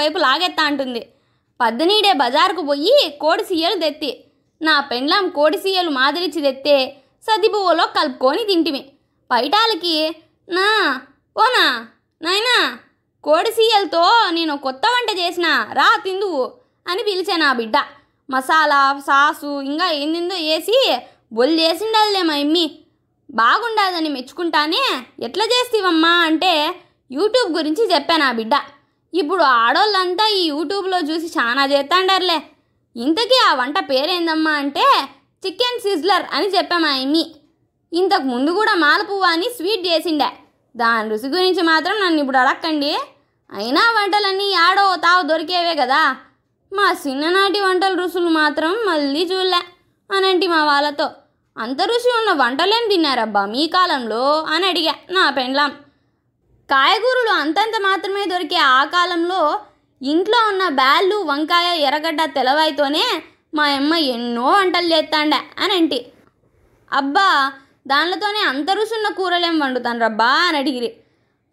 వైపు లాగెత్తా అంటుంది. పద్దనీడే బజారుకు పోయి కోడి సీయలు తెత్తి. నా పెండ్లాం కోడి సీయలు మాదిరిచి తెత్తే సదిబువ్వలో కలుపుకొని తింటిమి. పైటాలకి నా ఓనా నాయనా కోడి సీయలతో నేను కొత్త వంట చేసిన రా తిందువు అని పిలిచాను ఆ బిడ్డ. మసాలా సాసు ఇంకా ఏందిందో వేసి బొల్ చేసిండాలే మా ఇమ్మి బాగుండాలని మెచ్చుకుంటానే ఎట్లా చేస్తీవమ్మా అంటే యూట్యూబ్ గురించి చెప్పాను ఆ బిడ్డ. ఇప్పుడు ఆడోళ్ళంతా ఈ యూట్యూబ్లో చూసి చాలా చేస్తాండర్లే ఇంతకీ ఆ వంట పేరేందమ్మా అంటే చికెన్ సిజ్లర్ అని చెప్పా మా ఎమ్మి ఇంతకు ముందు కూడా మాలపువ్వ అని స్వీట్ చేసిండే. దాని రుచి గురించి మాత్రం నన్ను ఇప్పుడు అడక్కండి. అయినా వంటలన్నీ ఆడో తావు దొరికేవే కదా. మా చిన్ననాటి వంటల రుచులు మాత్రం మళ్ళీ చూడలే అనంటి మా వాళ్ళతో. అంత రుచి ఉన్న వంటలేం తిన్నారబ్బా మీ కాలంలో? అని అడిగా నా పెండ్లాం. కాయగూరలు అంతంత మాత్రమే దొరికే ఆ కాలంలో ఇంట్లో ఉన్న బ్యాళ్ళు వంకాయ ఎర్రగడ్డ తెలవాయితోనే మా అమ్మ ఎన్నో వంటలు చేస్తాండే అని అంటి. అబ్బా దానితోనే అంత రుసున్న కూరలేం వండుతాను రబ్బా అని అడిగిరి.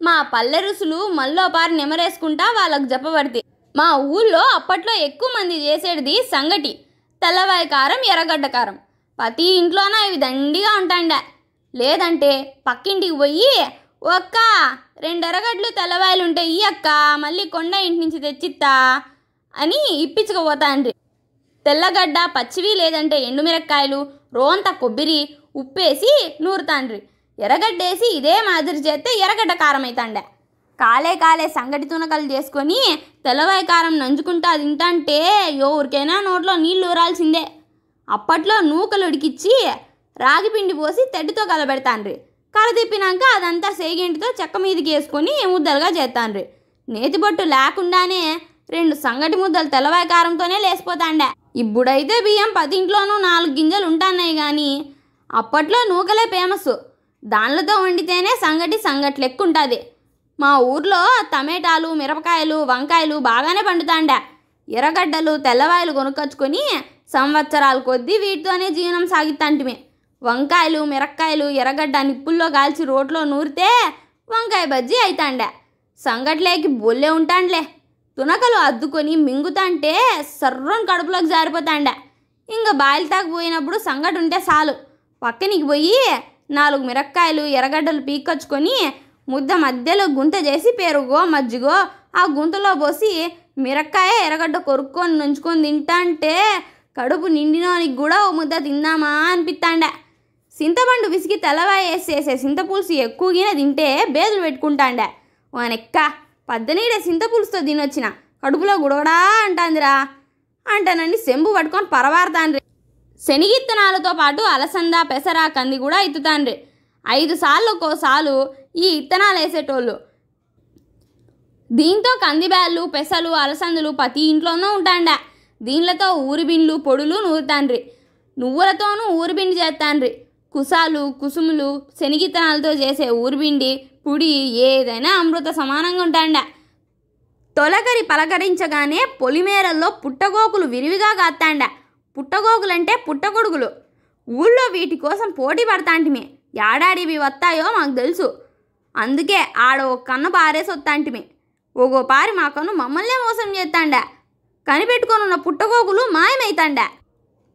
మా పల్లె రుసులు మల్లోపారి పారి నెమరేసుకుంటా వాళ్ళకు చెప్పబడితే మా ఊళ్ళో అప్పట్లో ఎక్కువ మంది చేసేది సంగటి తెల్లవాయి కారం ఎర్రగడ్డ కారం. ప్రతి ఇంట్లోన ఇవి దండిగా ఉంటాండే. లేదంటే పక్కింటికి పోయి ఒక్క రెండు తెల్లవాయలుంటే తెల్లవాయలు ఉంటాయి ఈ అక్క మళ్ళీ కొండ ఇంటి నుంచి తెచ్చిత్తా అని ఇప్పించుకుపోతాండ్రి తెల్లగడ్డ పచ్చివి లేదంటే ఎండుమిరక్కాయలు రోంత కొబ్బరి ఉప్పేసి నూరుతాండ్రి ఎర్రగడ్డేసి ఇదే మాదిరి చేస్తే ఎర్రగడ్డ కారం అవుతాండే కాలే కాలే సంగటి తునకలు చేసుకొని తెల్లవాయి కారం నంచుకుంటా తింటాంటే ఎవరికైనా నోట్లో నీళ్ళు ఊరాల్సిందే. అప్పట్లో నూకలు ఉడికిచ్చి రాగి పిండి పోసి తెడ్డితో కలబెడతాండ్రి కరదిప్పినాక అదంతా సేగింటితో చెక్క మీదకి వేసుకొని ముద్దలుగా చేస్తాండ్రి నేతిబొట్టు లేకుండానే రెండు సంగటి ముద్దలు తెల్లవాయి కారంతోనే లేసిపోతాండే. ఇప్పుడైతే బియ్యం పదింట్లోనూ నాలుగు గింజలు ఉంటాన్నాయి కానీ అప్పట్లో నూకలే ఫేమస్ దానిలతో వండితేనే సంగటి సంగటి లెక్క ఉంటుంది. మా ఊర్లో టమేటాలు మిరపకాయలు వంకాయలు బాగానే పండుతాండే. ఎర్రగడ్డలు తెల్లవాయలు కొనుక్కొచ్చుకొని సంవత్సరాల కొద్దీ వీటితోనే జీవనం సాగిత్తాంటిమే. వంకాయలు మిరక్కాయలు ఎర్రగడ్డ నిప్పుల్లో కాల్చి రోట్లో నూరితే వంకాయ బజ్జీ అయితాండే. సంగట్లేకి బొల్లే ఉంటాండ్లే. తునకలు అద్దుకొని మింగుతాంటే సర్రం కడుపులోకి జారిపోతాండే. ఇంకా బాయిలతాకు పోయినప్పుడు సంగటి ఉంటే చాలు పక్కనికి పోయి నాలుగు మిరక్కాయలు ఎర్రగడ్డలు పీక్కొచ్చుకొని ముద్ద మధ్యలో గుంత చేసి పెరుగో మజ్జిగో ఆ గుంతలో పోసి మిరక్కాయ ఎర్రగడ్డ కొరుక్కొని తింటా తింటాంటే కడుపు నిండినోనికి కూడా ఓ ముద్ద తిందామా అనిపిస్తాండే చింతపండు విసిగి తెల్లవాయ వేసేసే చింతపులుసు ఎక్కువగా తింటే బేదులు పెట్టుకుంటాండే. వానెక్క పద్దనీడే చింతపులుసుతో తినొచ్చిన. కడుపులో గుడగడా అంటాందిరా. అంటానండి సెంబు పట్టుకొని పరవారతాండ్రి. శనిగిత్తనాలతో పాటు అలసంద పెసర కంది కూడా ఇత్తుతాండ్రి. ఐదు సార్లు ఒక్కోసాలు ఈ ఇత్తనాలు వేసేటోళ్ళు దీంతో కందిబ్యాళ్ళు పెసలు అలసందులు ప్రతి ఇంట్లోనూ ఉంటాండే. దీనిలతో ఊరిబిండ్లు పొడులు నూరుతాండ్రి. నువ్వులతోనూ ఊరిబిండి చేస్తాండ్రి. కుసాలు కుసుములు శనిగిత్తనాలతో చేసే ఊర్బిండి పుడి ఏదైనా అమృత సమానంగా ఉంటాండ తొలకరి పలకరించగానే పొలిమేరల్లో పుట్టగోకులు విరివిగా కాస్తాండ పుట్టగోకులంటే పుట్టగొడుగులు. ఊళ్ళో వీటి కోసం పోటీ పడతాంటిమి. ఏడాడివి వస్తాయో మాకు తెలుసు. అందుకే ఆడ ఒక కన్ను పారేసి వస్తాంటిమే ఒగో పారి మా కన్ను మమ్మల్నే మోసం చేస్తాండ కనిపెట్టుకొని ఉన్న పుట్టగోకులు మాయమైతాండ.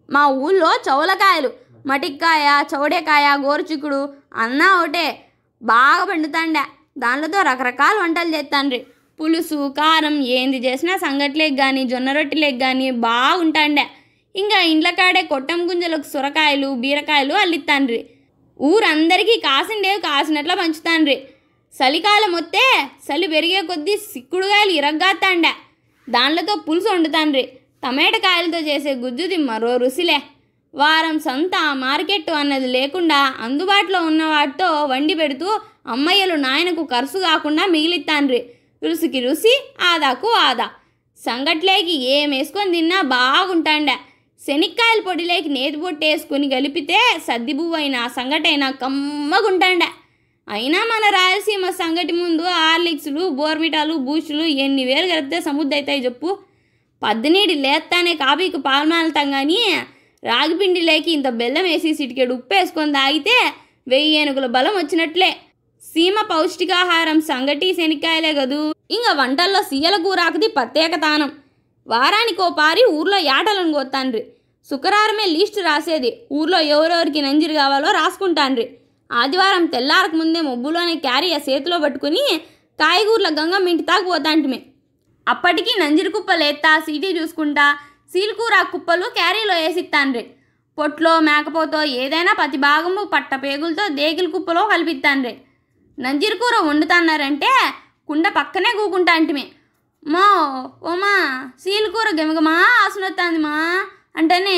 మా ఊళ్ళో చౌలకాయలు మటిక్కాయ చౌడేకాయ గోరుచిక్కుడు అన్నా ఒకటే. బాగా పండుతాండ. దానిలతో రకరకాల వంటలు చేస్తాండ్రి. పులుసు కారం ఏంది చేసినా సంగట్లేకి కానీ జొన్న రొట్టెలేకి కానీ బాగుంటాండే. ఇంకా ఇండ్ల కాడే కొట్టం గుంజలకు సొరకాయలు బీరకాయలు అల్లిత్తాండ్రి. ఊరందరికీ కాసిండేవి కాసినట్లు పంచుతాండ్రి. చలికాలం వస్తే చలి పెరిగే కొద్దీ సిక్కుడుగాయలు ఇరగ్గాత్తాండే. దానిలతో పులుసు వండుతాండ్రి. టమాటకాయలతో చేసే గుజ్జుది మరో రుసిలే. వారం సొంత మార్కెట్ అన్నది లేకుండా అందుబాటులో ఉన్న వాటితో వండి పెడుతూ అమ్మయ్యలు నాయనకు ఖర్చు కాకుండా మిగిలిత్తాన్రి. రుసికి రుసి ఆదాకు ఆదా. సంగట్లేకి ఏం వేసుకొని తిన్నా బాగుంటాండే. శనిక్కాయల పొడిలేకి నేతి పొట్టి వేసుకొని కలిపితే సద్దిబువ్వు అయినా సంగటైనా కమ్మగుంటాండే. అయినా మన రాయలసీమ సంగటి ముందు హార్లిక్స్లు బోర్మిటాలు బూస్టులు ఎన్ని వేలు కలిపితే సముద్ర అవుతాయి చెప్పు పద్దనీడి లేస్తానే కాపీకి పాల్మాలతాం కానీ రాగిపిండి లేకి ఇంత బెల్లం వేసి సిటికెడు ఉప్పు వేసుకొని తాగితే వెయ్యి ఏనుగుల బలం వచ్చినట్లే. సీమ పౌష్టికాహారం సంగటి శనక్కాయలే గదు ఇంక వంటల్లో సీయల కూరాకుది ప్రత్యేకతానం వారానికో పారి ఊర్లో యాటలను కోత్తాన్రి శుక్రవారమే లీస్ట్ రాసేది. ఊర్లో ఎవరెవరికి నంజిరి కావాలో రాసుకుంటాన్రి ఆదివారం తెల్లారకు ముందే మొబ్బులోనే క్యారియర్ చేతిలో పట్టుకుని కాయగూరల గంగమ్మ ఇంటి తాకు పోతాంటిమే. అప్పటికి నంజిరి కుప్పలు ఎత్తా సీటీ చూసుకుంటా సీలుకూర కుప్పలు క్యారీలో వేసిత్తాన్రి పొట్లో మేకపోతో ఏదైనా ప్రతి భాగము పట్ట పేగులతో దేగిలి కుప్పలో కలిపిత్తాన్రి నంజిరి కూర వండుతాన్నారంటే కుండ పక్కనే కూకుంటా అంటిమే మా ఓమా సీలుకూర గెమగమా ఆసునొత్తాంది మా అంటేనే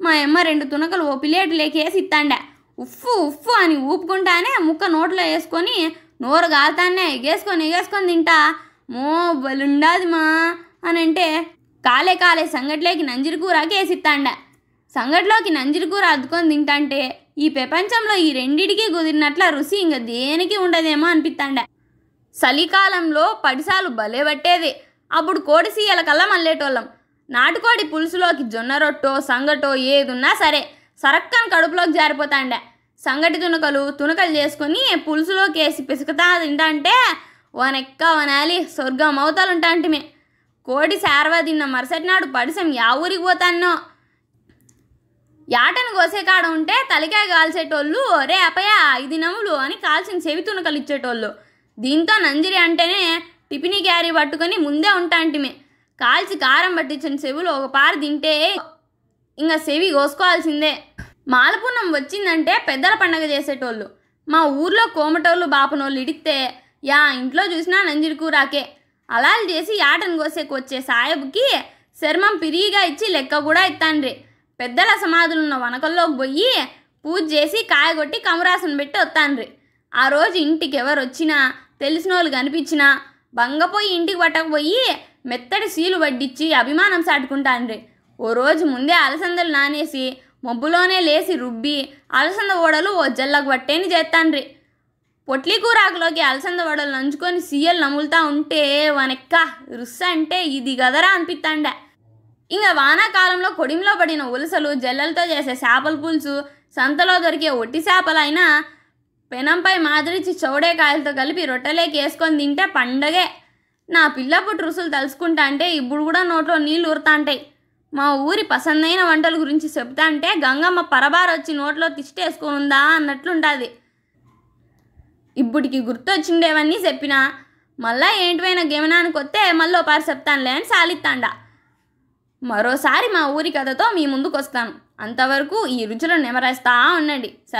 మా అమ్మ రెండు తునకలు ఓ పిలేటు లేకేసి ఇస్తాండే ఉఫ్ఫు ఉఫ్ఫు అని ఊపుకుంటానే ముక్క నోట్లో వేసుకొని నోరు గాలుతానే ఎగేసుకొని ఎగేసుకొని తింటా. మో బలుండాది మా అని అంటే కాలే కాలే సంగట్లోకి నంజిరి కూరకి సంగట్లోకి నంజిరికూర అద్దుకొని తింటాంటే ఈ ప్రపంచంలో ఈ రెండిటికి కుదిరినట్ల రుచి ఇంక దేనికి ఉండదేమో అనిపిస్తాండే చలికాలంలో పడిసాలు భలే పట్టేది. అప్పుడు కోడి సీయల కల్లా మళ్ళేటోళ్ళం నాటుకోడి పులుసులోకి జొన్న రొట్టో సంగటో ఏదున్నా సరే సరక్కని కడుపులోకి జారిపోతాండే. సంగటి తునకలు తునకలు చేసుకొని పులుసులోకి వేసి పిసుకుతా తింటా అంటే వనెక్క వనాలి స్వర్గం అవతలుంటాంటిమే. కోడి శారవ తిన్న మరుసటి నాడు పడిసం యా ఊరికి పోతాన్నో. యాటను కోసే కాడ ఉంటే తలికాయ కాల్చేటోళ్ళు రే అపయా ఐదు నములు అని కాల్చిన చెవి తునకలు ఇచ్చేటోళ్ళు. దీంతో నంజిరి అంటేనే టిఫిని క్యారీ పట్టుకొని ముందే ఉంటాంటిమే కాల్చి కారం పట్టించిన చెవులు ఒక పారు తింటే ఇంకా చెవి కోసుకోవాల్సిందే. మాలపున్నం వచ్చిందంటే పెద్దల పండగ చేసేటోళ్ళు. మా ఊర్లో కోమటోళ్ళు బాపనోళ్ళు ఇడితే యా ఇంట్లో చూసినా నంజిరి కూరాకే. అలాలు చేసి యాటను కోసేకి వచ్చే సాయబుకి శర్మం పిరిగిగా ఇచ్చి లెక్క కూడా ఇస్తాండ్రి పెద్దల సమాధులున్న వనకల్లోకి పోయి పూజ చేసి కాయగొట్టి కమరాసన పెట్టి వస్తాండ్రి ఆ రోజు ఇంటికి ఎవరు వచ్చినా తెలిసిన వాళ్ళు కనిపించినా బంగపోయి ఇంటికి పట్టకపోయి మెత్తడి సీలు వడ్డిచ్చి అభిమానం సాటుకుంటాండ్రి. ఓ రోజు ముందే అలసందలు నానేసి మబ్బులోనే లేసి రుబ్బి అలసంద ఓడలు ఓ జల్లకు పట్టేని చేస్తాండ్రి పొట్లి కూరాకులోకి అలసంద వడలు నంచుకొని సీఎల్ నములుతా ఉంటే వనెక్క రుస్స అంటే ఇది గదరా అనిపిస్తాండే ఇంకా వానాకాలంలో కొడిమిలో పడిన ఉలసలు జల్లలతో చేసే చేపల పులుసు సంతలో దొరికే ఒట్టి చేపలైనా పెనంపై మాదిరిచి చౌడేకాయలతో కలిపి రొట్టెలేకి వేసుకొని తింటే పండగే. నా పిల్లపుట్టు రుసులు తలుసుకుంటా అంటే ఇప్పుడు కూడా నోట్లో నీళ్ళు ఊరుతాంటాయి. మా ఊరి పసందైన వంటల గురించి చెప్తా అంటే గంగమ్మ పరబార వచ్చి నోట్లో తిష్టేసుకుని ఉందా అన్నట్లుంటుంది ఇప్పటికి గుర్తొచ్చిండేవన్నీ చెప్పినా. మళ్ళా ఏంటివైనా గమనానికి వస్తే మళ్ళీ ఒకసారి చెప్తానులే అని సాలిత్తాండా. మరోసారి మా ఊరి కథతో మీ ముందుకు వస్తాను అంతవరకు ఈ రుచులు నెమరేస్తా ఉండండి.